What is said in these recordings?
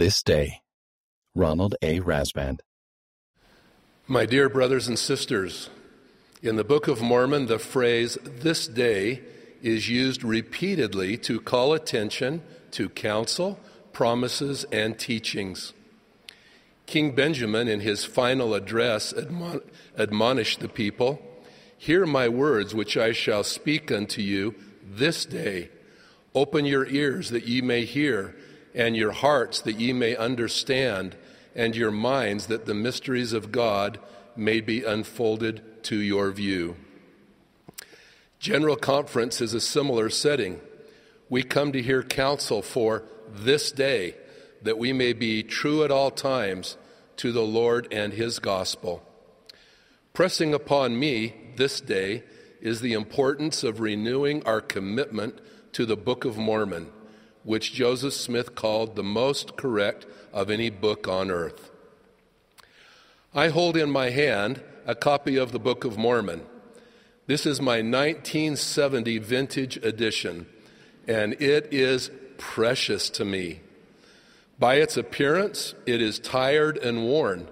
This Day. Ronald A. Rasband. My dear brothers and sisters, in the Book of Mormon, the phrase this day is used repeatedly to call attention to counsel, promises, and teachings. King Benjamin, in his final address, admon- admonished the people Hear my words, which I shall speak unto you this day. Open your ears that ye may hear, and your hearts that ye may understand, and your minds that the mysteries of God may be unfolded to your view. General Conference is a similar setting. We come to hear counsel for this day, that we may be true at all times to the Lord and His gospel. Pressing upon me this day is the importance of renewing our commitment to the Book of Mormon, which Joseph Smith called the most correct of any book on earth. I hold in my hand a copy of the Book of Mormon. This is my 1970 vintage edition, and it is precious to me. By its appearance, it is tired and worn,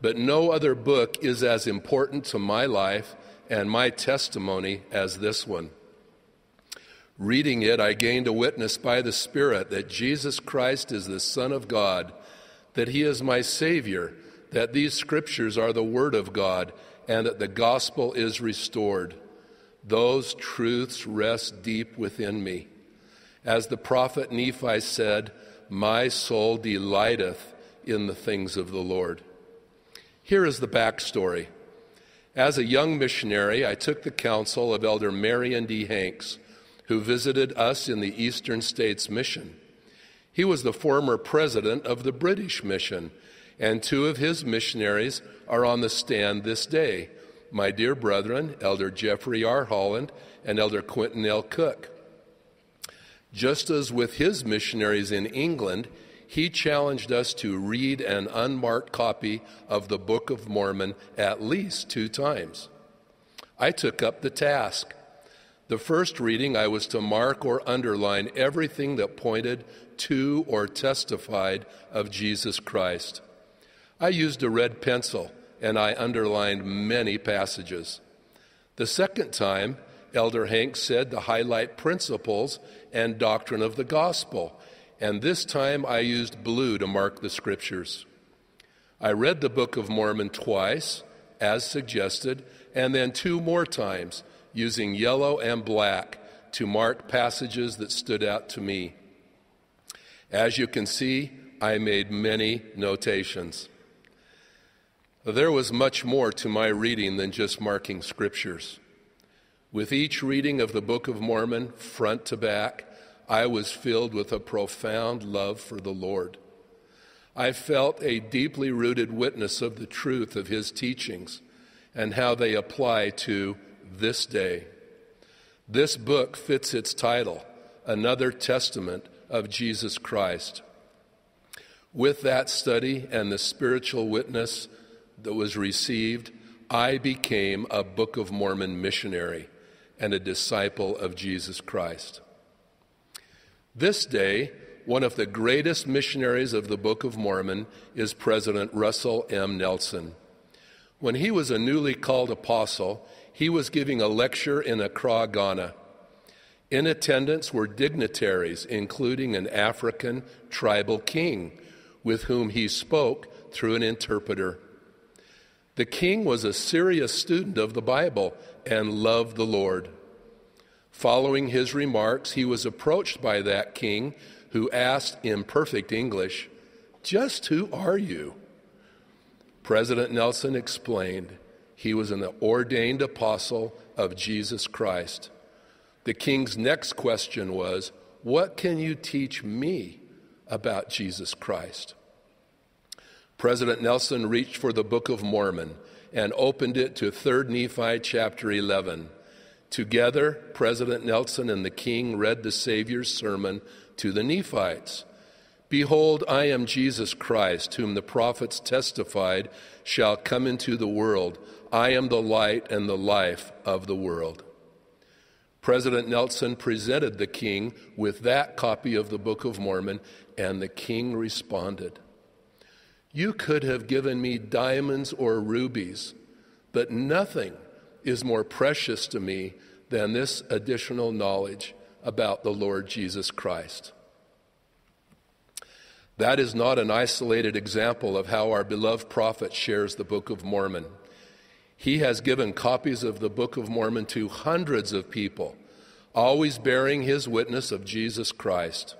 but no other book is as important to my life and my testimony as this one. Reading it, I gained a witness by the Spirit that Jesus Christ is the Son of God, that He is my Savior, that these scriptures are the Word of God, and that the gospel is restored. Those truths rest deep within me. As the prophet Nephi said, My soul delighteth in the things of the Lord. Here is the backstory. As a young missionary, I took the counsel of Elder Marion D. Hanks, who visited us in the Eastern States Mission. He was the former president of the British Mission, and two of his missionaries are on the stand this day my dear brethren, Elder Jeffrey R. Holland and Elder Quentin L. Cook. Just as with his missionaries in England, he challenged us to read an unmarked copy of the Book of Mormon at least two times. I took up the task. The first reading, I was to mark or underline everything that pointed to or testified of Jesus Christ. I used a red pencil and I underlined many passages. The second time, Elder Hanks said to highlight principles and doctrine of the gospel and this time I used blue to mark the scriptures. I read the Book of Mormon twice, as suggested, and then two more times using yellow and black to mark passages that stood out to me. As you can see, I made many notations. There was much more to my reading than just marking scriptures. With each reading of the Book of Mormon, front to back, I was filled with a profound love for the Lord. I felt a deeply rooted witness of the truth of his teachings and how they apply to this day. This book fits its title, Another Testament of Jesus Christ. With that study and the spiritual witness that was received, I became a Book of Mormon missionary and a disciple of Jesus Christ. This day, one of the greatest missionaries of the Book of Mormon is President Russell M. Nelson. When he was a newly called apostle, he was giving a lecture in Accra, Ghana. In attendance were dignitaries, including an African tribal king, with whom he spoke through an interpreter. The king was a serious student of the Bible and loved the Lord. Following his remarks, he was approached by that king who asked in perfect English, Just who are you? President Nelson explained he was an ordained apostle of Jesus Christ. The king's next question was, What can you teach me about Jesus Christ? President Nelson reached for the Book of Mormon and opened it to 3 Nephi chapter 11. Together, President Nelson and the king read the Savior's sermon to the Nephites. Behold, I am Jesus Christ, whom the prophets testified shall come into the world. I am the light and the life of the world. President Nelson presented the king with that copy of the Book of Mormon, And the king responded, You could have given me diamonds or rubies, but nothing is more precious to me than this additional knowledge about the Lord Jesus Christ. That is not an isolated example of how our beloved prophet shares the Book of Mormon. He has given copies of the Book of Mormon to hundreds of people, always bearing his witness of Jesus Christ.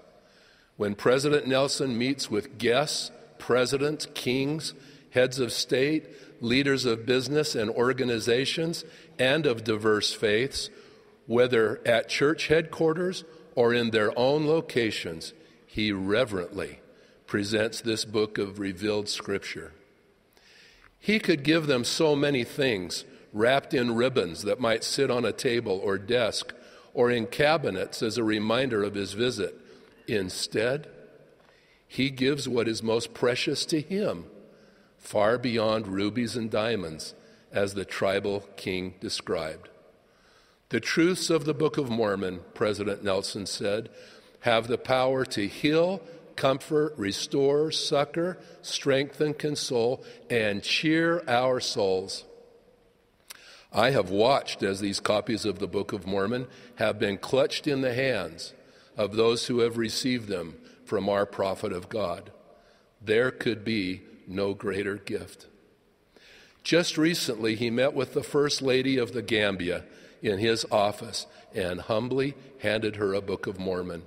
When President Nelson meets with guests, presidents, kings, heads of state, leaders of business and organizations, and of diverse faiths, whether at church headquarters or in their own locations, he reverently presents this book of revealed scripture. He could give them so many things wrapped in ribbons that might sit on a table or desk or in cabinets as a reminder of his visit. Instead, he gives what is most precious to him, far beyond rubies and diamonds, as the tribal king described. The truths of the Book of Mormon, President Nelson said, have the power to heal, comfort, restore, succor, strengthen, console, and cheer our souls. I have watched as these copies of the Book of Mormon have been clutched in the hands of those who have received them from our prophet of God. There could be no greater gift. Just recently, he met with the First Lady of the Gambia in his office and humbly handed her a Book of Mormon.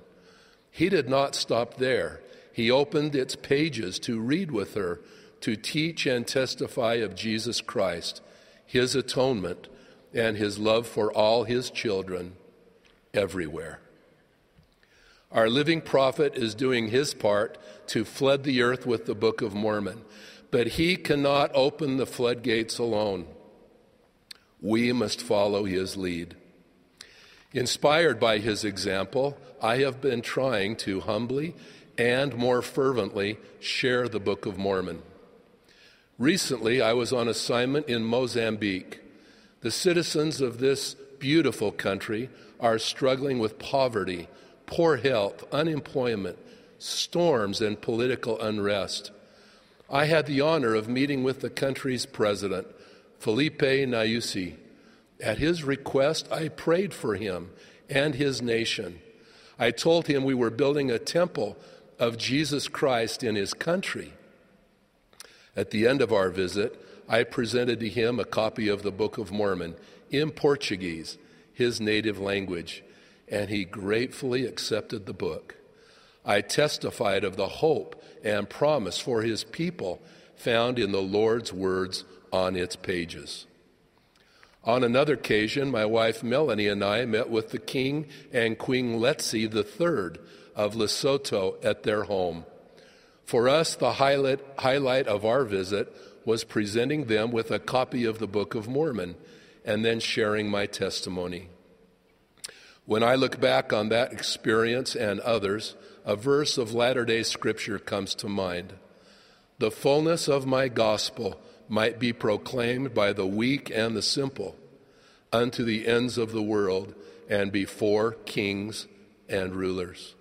He did not stop there. He opened its pages to read with her, to teach and testify of Jesus Christ, his atonement, and his love for all his children everywhere. Our living prophet is doing his part to flood the earth with the Book of Mormon, but he cannot open the floodgates alone. We must follow his lead. Inspired by his example, I have been trying to humbly and more fervently share the Book of Mormon. Recently, I was on assignment in Mozambique. The citizens of this beautiful country are struggling with poverty, poor health, unemployment, storms, and political unrest. I had the honor of meeting with the country's president, Filipe Nyusi. At his request, I prayed for him and his nation. I told him we were building a temple of Jesus Christ in his country. At the end of our visit, I presented to him a copy of the Book of Mormon in Portuguese, his native language, and he gratefully accepted the book. I testified of the hope and promise for his people found in the Lord's words on its pages. On another occasion, my wife Melanie and I met with the King and Queen Letsie III of Lesotho at their home. For us, the highlight, highlight of our visit was presenting them with a copy of the Book of Mormon and then sharing my testimony. When I look back on that experience and others, a verse of latter day Scripture comes to mind. The fullness of my gospel might be proclaimed by the weak and the simple unto the ends of the world and before kings and rulers.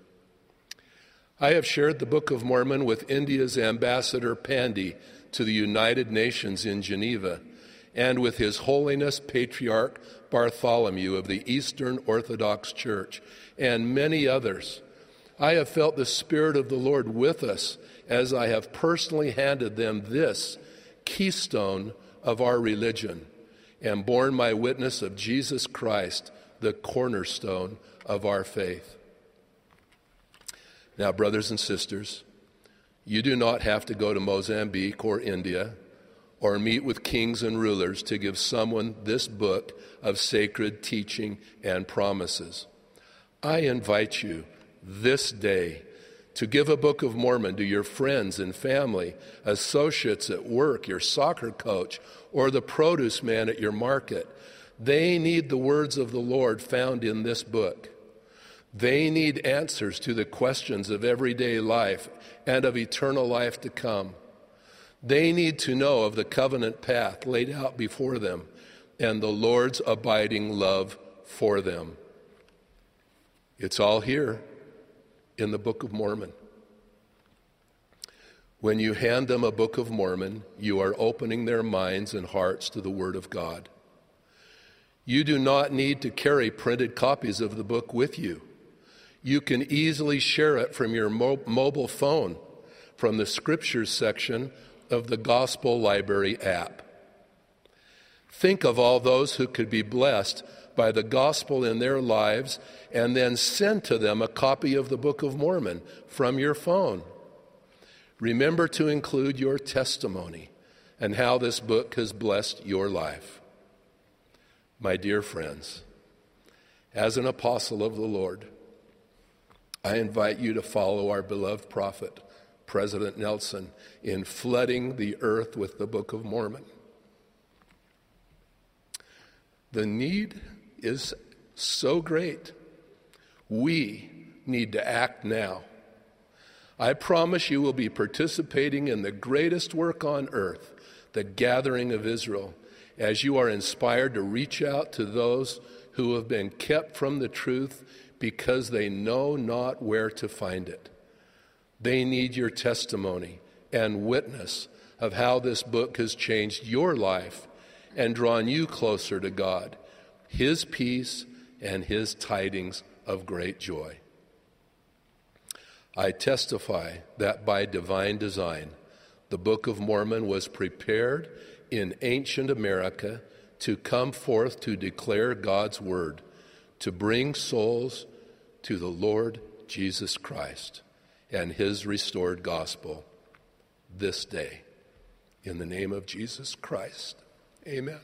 I have shared the Book of Mormon with India's ambassador Pandey to the United Nations in Geneva and with His Holiness Patriarch Bartholomew of the Eastern Orthodox Church and many others. I have felt the Spirit of the Lord with us as I have personally handed them this keystone of our religion and borne my witness of Jesus Christ, the cornerstone of our faith. Now, brothers and sisters, you do not have to go to Mozambique or India or meet with kings and rulers to give someone this book of sacred teaching and promises. I invite you this day to give a Book of Mormon to your friends and family, associates at work, your soccer coach, or the produce man at your market. They need the words of the Lord found in this book. They need answers to the questions of everyday life and of eternal life to come. They need to know of the covenant path laid out before them and the Lord's abiding love for them. It's all here in the Book of Mormon. When you hand them a Book of Mormon, you are opening their minds and hearts to the Word of God. You do not need to carry printed copies of the book with you. You can easily share it from your mo- mobile phone from the Scriptures section of the Gospel Library app. Think of all those who could be blessed by the gospel in their lives and then send to them a copy of the Book of Mormon from your phone. Remember to include your testimony and how this book has blessed your life. My dear friends, as an apostle of the Lord, I invite you to follow our beloved prophet, President Nelson, in flooding the earth with the Book of Mormon. The need is so great. We need to act now. I promise you will be participating in the greatest work on earth, the gathering of Israel, as you are inspired to reach out to those who have been kept from the truth because they know not where to find it. They need your testimony and witness of how this book has changed your life and drawn you closer to God, His peace, and His tidings of great joy. I testify that by divine design, the Book of Mormon was prepared in ancient America to come forth to declare God's Word, to bring souls to the Lord Jesus Christ and His restored gospel this day. In the name of Jesus Christ, amen.